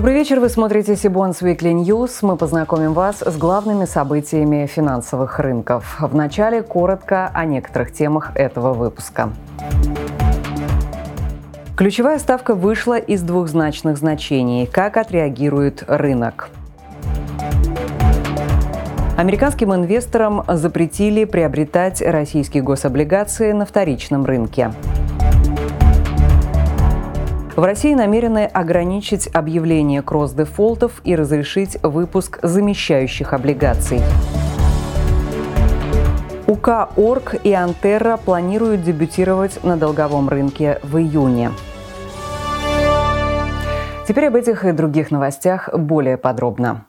Добрый вечер, вы смотрите Сибонс Weekly News. Мы познакомим вас с главными событиями финансовых рынков. Вначале коротко о некоторых темах этого выпуска. Ключевая ставка вышла из двухзначных значений. Как отреагирует рынок? Американским инвесторам запретили приобретать российские гособлигации на вторичном рынке. В России намерены ограничить объявление кросс-дефолтов и разрешить выпуск замещающих облигаций. УК «Орг» и «Антерра» планируют дебютировать на долговом рынке в июне. Теперь об этих и других новостях более подробно.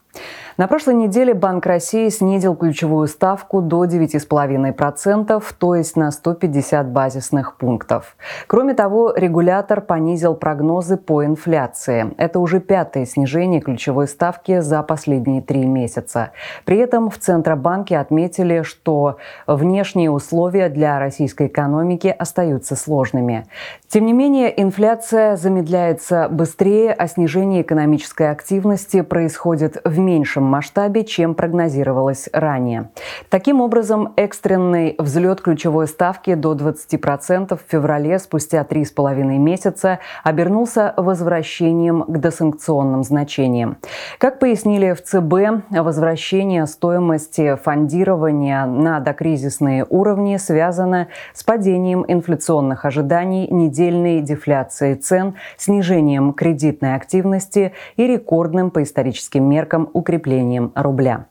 На прошлой неделе Банк России снизил ключевую ставку до 9,5%, то есть на 150 базисных пунктов. Кроме того, регулятор понизил прогнозы по инфляции. Это уже пятое снижение ключевой ставки за последние три месяца. При этом в Центробанке отметили, что внешние условия для российской экономики остаются сложными. Тем не менее, инфляция замедляется быстрее, а снижение экономической активности происходит в меньшем масштабе, чем прогнозировалось ранее. Таким образом, экстренный взлет ключевой ставки до 20% в феврале спустя 3,5 месяца обернулся возвращением к досанкционным значениям. Как пояснили в ЦБ, возвращение стоимости фондирования на докризисные уровни связано с падением инфляционных ожиданий, недельной дефляцией цен, снижением кредитной активности и рекордным по историческим меркам укреплением укреплением рубля.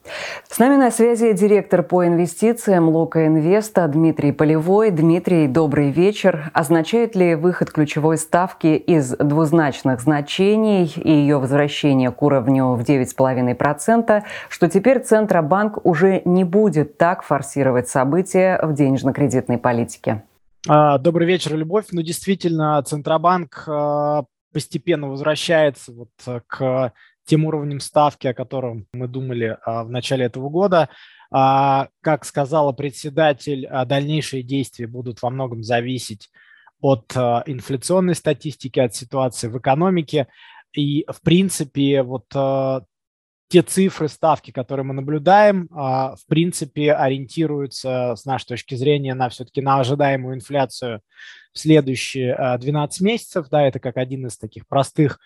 С нами на связи директор по инвестициям Лока Инвеста Дмитрий Полевой. Дмитрий, добрый вечер. Означает ли выход ключевой ставки из двузначных значений и ее возвращение к уровню в 9,5%, что теперь Центробанк уже не будет так форсировать события в денежно-кредитной политике? А, добрый вечер, Любовь. Ну, действительно, Центробанк а, постепенно возвращается вот к тем уровнем ставки, о котором мы думали а, в начале этого года. А, как сказала председатель, а, дальнейшие действия будут во многом зависеть от инфляционной статистики, от ситуации в экономике. И, в принципе, вот те цифры ставки, которые мы наблюдаем, в принципе, ориентируются с нашей точки зрения на все-таки на ожидаемую инфляцию в следующие 12 месяцев. Да, это как один из таких простых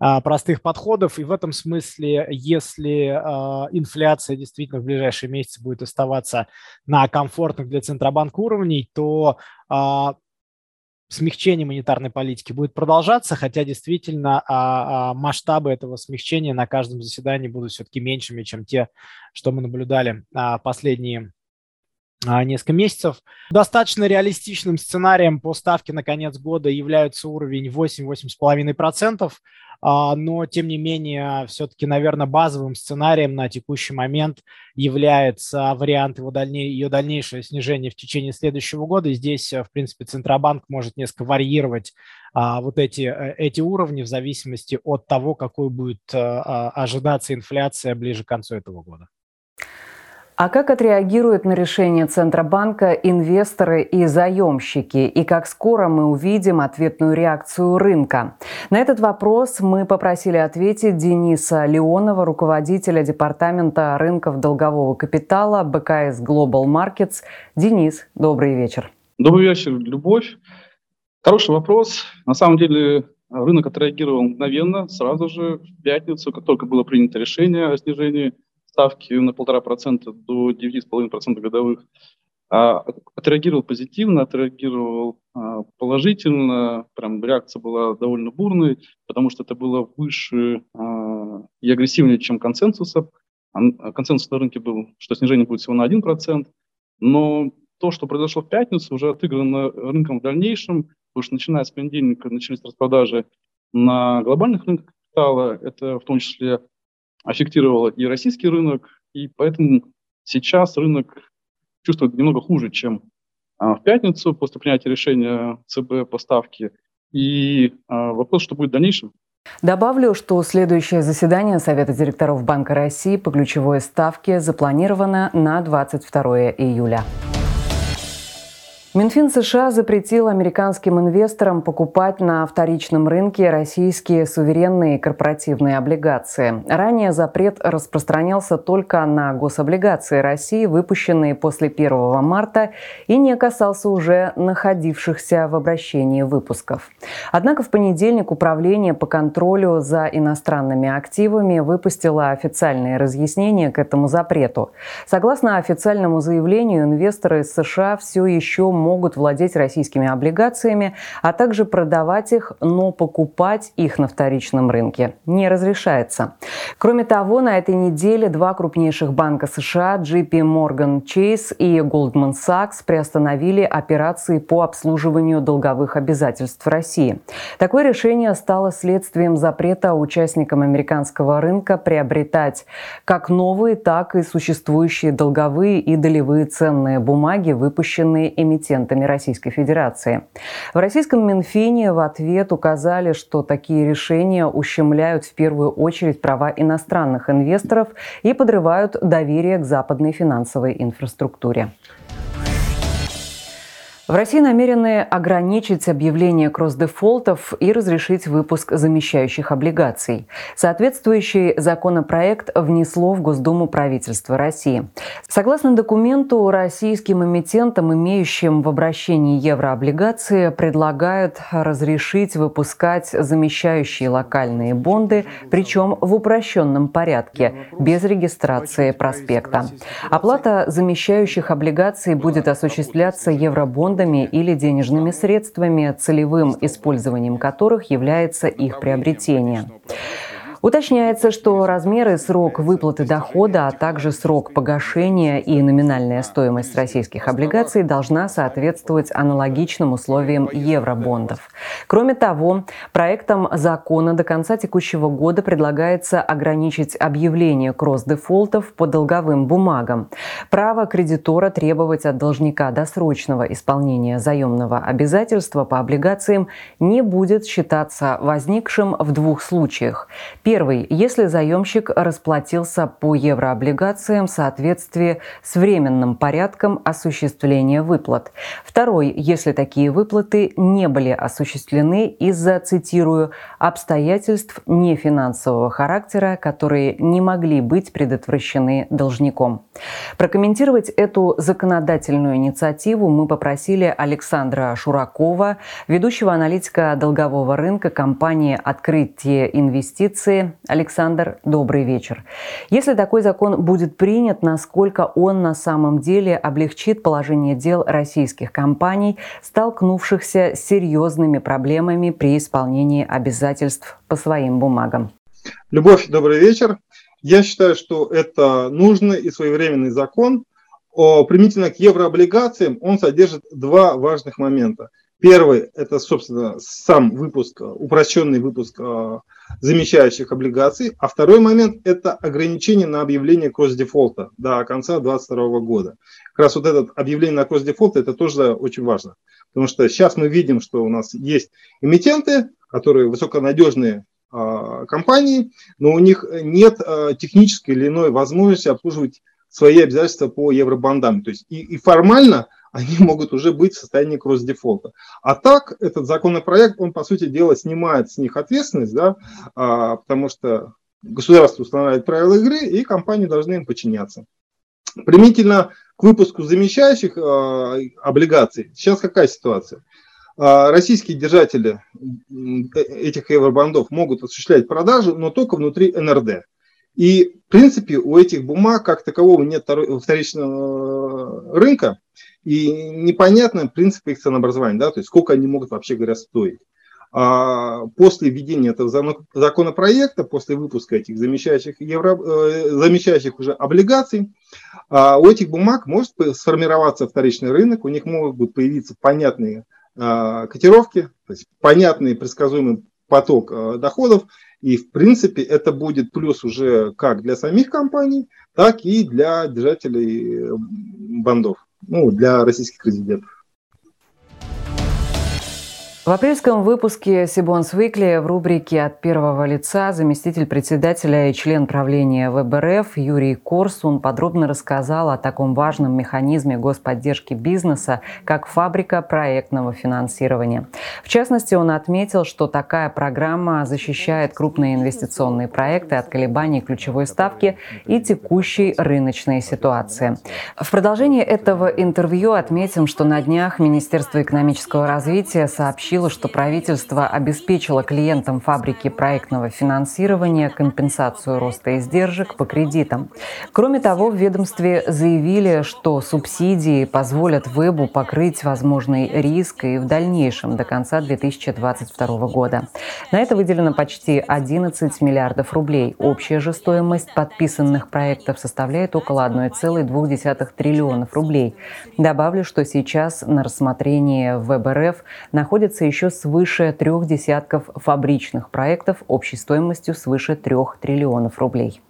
простых подходов. И в этом смысле, если а, инфляция действительно в ближайшие месяцы будет оставаться на комфортных для Центробанка уровней, то а, смягчение монетарной политики будет продолжаться, хотя действительно масштабы этого смягчения на каждом заседании будут все-таки меньшими, чем те, что мы наблюдали последние несколько месяцев. Достаточно реалистичным сценарием по ставке на конец года является уровень 8-8,5%. А, но тем не менее все-таки, наверное, базовым сценарием на текущий момент является вариант его дальней, ее дальнейшее снижение в течение следующего года. Здесь, в принципе, Центробанк может несколько варьировать а, вот эти, э, эти уровни в зависимости от того, какой будет а, ожидаться инфляция ближе к концу этого года. А как отреагируют на решение Центробанка инвесторы и заемщики? И как скоро мы увидим ответную реакцию рынка? На этот вопрос мы попросили ответить Дениса Леонова, руководителя Департамента рынков долгового капитала БКС Global Markets. Денис, добрый вечер. Добрый вечер, Любовь. Хороший вопрос. На самом деле рынок отреагировал мгновенно, сразу же, в пятницу, как только было принято решение о снижении ставки на полтора процента до 9,5% годовых, а, отреагировал позитивно, отреагировал а, положительно, прям реакция была довольно бурной, потому что это было выше а, и агрессивнее, чем консенсуса. Консенсус на рынке был, что снижение будет всего на 1%, но то, что произошло в пятницу, уже отыграно рынком в дальнейшем, потому что начиная с понедельника начались распродажи на глобальных рынках капитала, это в том числе аффектировало и российский рынок, и поэтому сейчас рынок чувствует немного хуже, чем а, в пятницу после принятия решения ЦБ по ставке. И а, вопрос, что будет в дальнейшем. Добавлю, что следующее заседание Совета директоров Банка России по ключевой ставке запланировано на 22 июля. Минфин США запретил американским инвесторам покупать на вторичном рынке российские суверенные корпоративные облигации. Ранее запрет распространялся только на гособлигации России, выпущенные после 1 марта, и не касался уже находившихся в обращении выпусков. Однако в понедельник Управление по контролю за иностранными активами выпустило официальные разъяснения к этому запрету. Согласно официальному заявлению, инвесторы из США все еще могут владеть российскими облигациями, а также продавать их, но покупать их на вторичном рынке не разрешается. Кроме того, на этой неделе два крупнейших банка США JP Morgan Chase и Goldman Sachs приостановили операции по обслуживанию долговых обязательств России. Такое решение стало следствием запрета участникам американского рынка приобретать как новые, так и существующие долговые и долевые ценные бумаги, выпущенные эмитентами эмитентами Российской Федерации. В российском Минфине в ответ указали, что такие решения ущемляют в первую очередь права иностранных инвесторов и подрывают доверие к западной финансовой инфраструктуре. В России намерены ограничить объявление кросс-дефолтов и разрешить выпуск замещающих облигаций. Соответствующий законопроект внесло в Госдуму правительство России. Согласно документу, российским эмитентам, имеющим в обращении еврооблигации, предлагают разрешить выпускать замещающие локальные бонды, причем в упрощенном порядке, без регистрации проспекта. Оплата замещающих облигаций будет осуществляться евробондами фондами или денежными средствами, целевым использованием которых является их приобретение. Уточняется, что размеры, срок выплаты дохода, а также срок погашения и номинальная стоимость российских облигаций должна соответствовать аналогичным условиям евробондов. Кроме того, проектом закона до конца текущего года предлагается ограничить объявление кросс-дефолтов по долговым бумагам. Право кредитора требовать от должника досрочного исполнения заемного обязательства по облигациям не будет считаться возникшим в двух случаях – Первый. Если заемщик расплатился по еврооблигациям в соответствии с временным порядком осуществления выплат. Второй. Если такие выплаты не были осуществлены из-за, цитирую, обстоятельств нефинансового характера, которые не могли быть предотвращены должником. Прокомментировать эту законодательную инициативу мы попросили Александра Шуракова, ведущего аналитика долгового рынка компании «Открытие инвестиций» Александр, добрый вечер. Если такой закон будет принят, насколько он на самом деле облегчит положение дел российских компаний, столкнувшихся с серьезными проблемами при исполнении обязательств по своим бумагам? Любовь, добрый вечер. Я считаю, что это нужный и своевременный закон. О, применительно к еврооблигациям он содержит два важных момента. Первый – это, собственно, сам выпуск, упрощенный выпуск а, замещающих облигаций. А второй момент – это ограничение на объявление кросс-дефолта до конца 2022 года. Как раз вот это объявление на кросс-дефолт – это тоже очень важно. Потому что сейчас мы видим, что у нас есть эмитенты, которые высоконадежные а, компании, но у них нет а, технической или иной возможности обслуживать свои обязательства по евробандам. То есть и, и формально – они могут уже быть в состоянии кросс-дефолта. А так, этот законопроект, он, по сути дела, снимает с них ответственность, да, а, потому что государство устанавливает правила игры, и компании должны им подчиняться. Применительно к выпуску замещающих э, облигаций, сейчас какая ситуация? Э, российские держатели этих евробандов могут осуществлять продажу, но только внутри НРД. И, в принципе, у этих бумаг как такового нет вторичного рынка, и непонятно принцип их ценообразования, да, то есть сколько они могут вообще говоря стоить. А после введения этого законопроекта, после выпуска этих замещающих, евро, э, замещающих уже облигаций, а у этих бумаг может сформироваться вторичный рынок, у них могут появиться понятные а, котировки, то есть понятный предсказуемый поток а, доходов, и в принципе это будет плюс уже как для самих компаний, так и для держателей э, бандов ну, для российских резидентов. В апрельском выпуске Сибонс Викли в рубрике «От первого лица» заместитель председателя и член правления ВБРФ Юрий Корсун подробно рассказал о таком важном механизме господдержки бизнеса, как фабрика проектного финансирования. В частности, он отметил, что такая программа защищает крупные инвестиционные проекты от колебаний ключевой ставки и текущей рыночной ситуации. В продолжении этого интервью отметим, что на днях Министерство экономического развития сообщило, сообщила, что правительство обеспечило клиентам фабрики проектного финансирования компенсацию роста издержек по кредитам. Кроме того, в ведомстве заявили, что субсидии позволят вебу покрыть возможный риск и в дальнейшем до конца 2022 года. На это выделено почти 11 миллиардов рублей. Общая же стоимость подписанных проектов составляет около 1,2 триллионов рублей. Добавлю, что сейчас на рассмотрении в ВБРФ находится еще свыше трех десятков фабричных проектов общей стоимостью свыше трех триллионов рублей.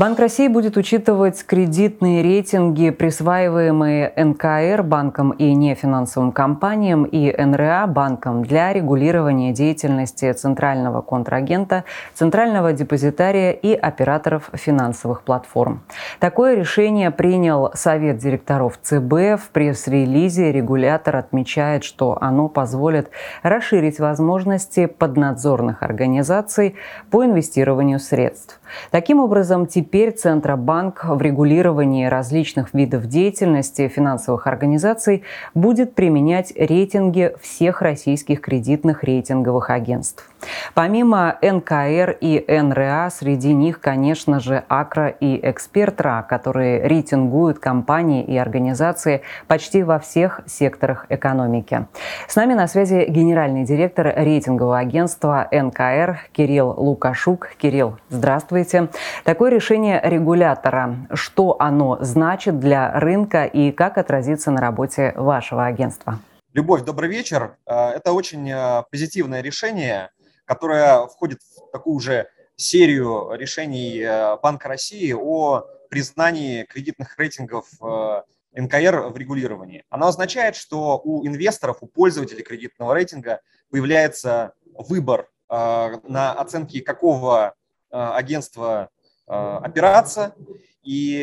Банк России будет учитывать кредитные рейтинги, присваиваемые НКР банкам и нефинансовым компаниям и НРА банкам для регулирования деятельности центрального контрагента, центрального депозитария и операторов финансовых платформ. Такое решение принял Совет директоров ЦБ. В пресс-релизе регулятор отмечает, что оно позволит расширить возможности поднадзорных организаций по инвестированию средств. Таким образом, теперь Центробанк в регулировании различных видов деятельности финансовых организаций будет применять рейтинги всех российских кредитных рейтинговых агентств. Помимо НКР и НРА, среди них, конечно же, Акра и Экспертра, которые рейтингуют компании и организации почти во всех секторах экономики. С нами на связи генеральный директор рейтингового агентства НКР Кирилл Лукашук. Кирилл, здравствуйте. Такое решение регулятора, что оно значит для рынка и как отразится на работе вашего агентства? Любовь, добрый вечер. Э, это очень э, позитивное решение которая входит в такую же серию решений э, Банка России о признании кредитных рейтингов э, НКР в регулировании. Она означает, что у инвесторов, у пользователей кредитного рейтинга появляется выбор э, на оценке какого агентства опираться, и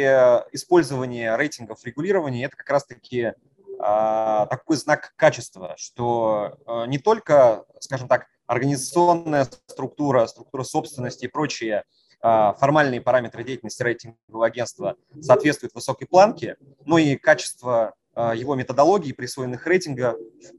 использование рейтингов регулирования – это как раз-таки такой знак качества, что не только, скажем так, организационная структура, структура собственности и прочие а, формальные параметры деятельности рейтингового агентства соответствуют высокой планке, но и качество а, его методологии присвоенных рейтинга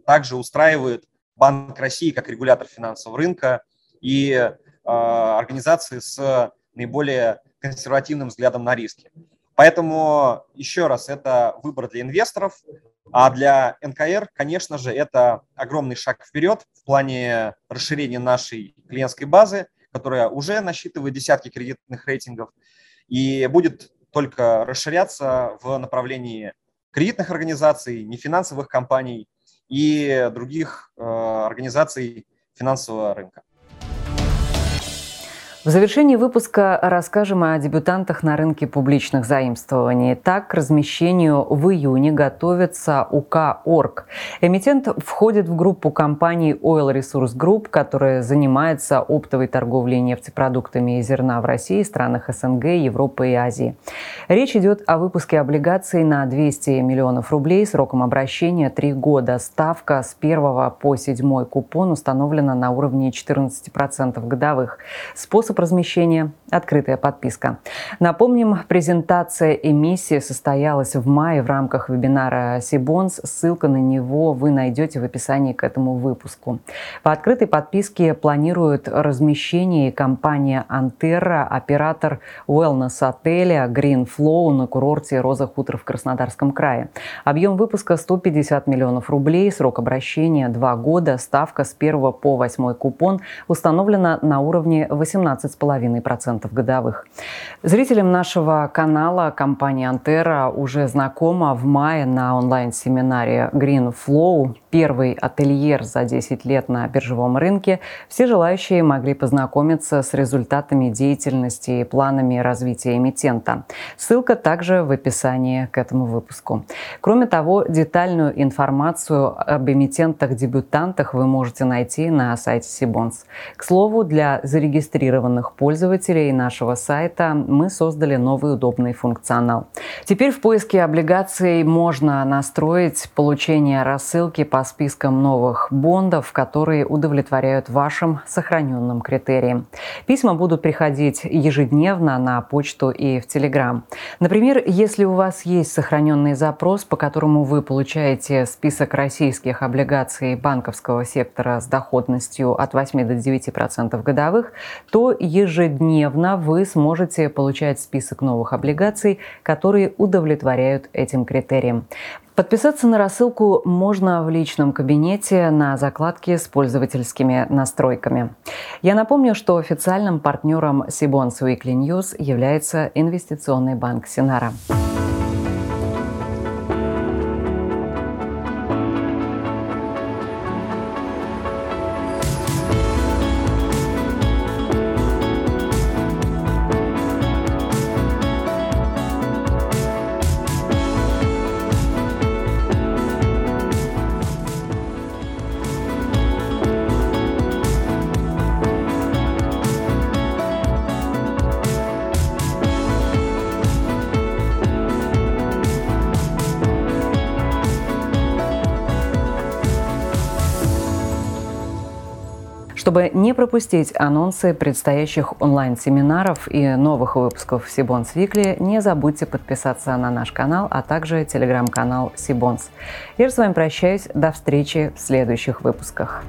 также устраивает Банк России как регулятор финансового рынка и а, организации с наиболее консервативным взглядом на риски. Поэтому, еще раз, это выбор для инвесторов, а для НКР, конечно же, это огромный шаг вперед в плане расширения нашей клиентской базы, которая уже насчитывает десятки кредитных рейтингов и будет только расширяться в направлении кредитных организаций, нефинансовых компаний и других э, организаций финансового рынка. В завершении выпуска расскажем о дебютантах на рынке публичных заимствований. Так, к размещению в июне готовится УК «Орг». Эмитент входит в группу компаний Oil Resource Group, которая занимается оптовой торговлей нефтепродуктами и зерна в России, странах СНГ, Европы и Азии. Речь идет о выпуске облигаций на 200 миллионов рублей сроком обращения 3 года. Ставка с 1 по 7 купон установлена на уровне 14% годовых. Способ Способ размещения – открытая подписка. Напомним, презентация эмиссии состоялась в мае в рамках вебинара Сибонс. Ссылка на него вы найдете в описании к этому выпуску. По открытой подписке планируют размещение компания Антера, оператор wellness-отеля Green Flow на курорте Роза Хутор в Краснодарском крае. Объем выпуска 150 миллионов рублей, срок обращения 2 года, ставка с 1 по 8 купон установлена на уровне 18 12,5% годовых. Зрителям нашего канала компания Антера уже знакома в мае на онлайн-семинаре Green Flow первый ательер за 10 лет на биржевом рынке, все желающие могли познакомиться с результатами деятельности и планами развития эмитента. Ссылка также в описании к этому выпуску. Кроме того, детальную информацию об эмитентах-дебютантах вы можете найти на сайте Сибонс. К слову, для зарегистрированных пользователей нашего сайта мы создали новый удобный функционал. Теперь в поиске облигаций можно настроить получение рассылки по спискам новых бондов, которые удовлетворяют вашим сохраненным критериям. Письма будут приходить ежедневно на почту и в Телеграм. Например, если у вас есть сохраненный запрос, по которому вы получаете список российских облигаций банковского сектора с доходностью от 8 до 9% годовых, то ежедневно вы сможете получать список новых облигаций, которые удовлетворяют этим критериям. Подписаться на рассылку можно в личном кабинете на закладке с пользовательскими настройками. Я напомню, что официальным партнером Sibons Weekly News является инвестиционный банк Синара. Чтобы не пропустить анонсы предстоящих онлайн-семинаров и новых выпусков Сибонс Викли, не забудьте подписаться на наш канал, а также телеграм-канал Сибонс. Я с вами прощаюсь. До встречи в следующих выпусках.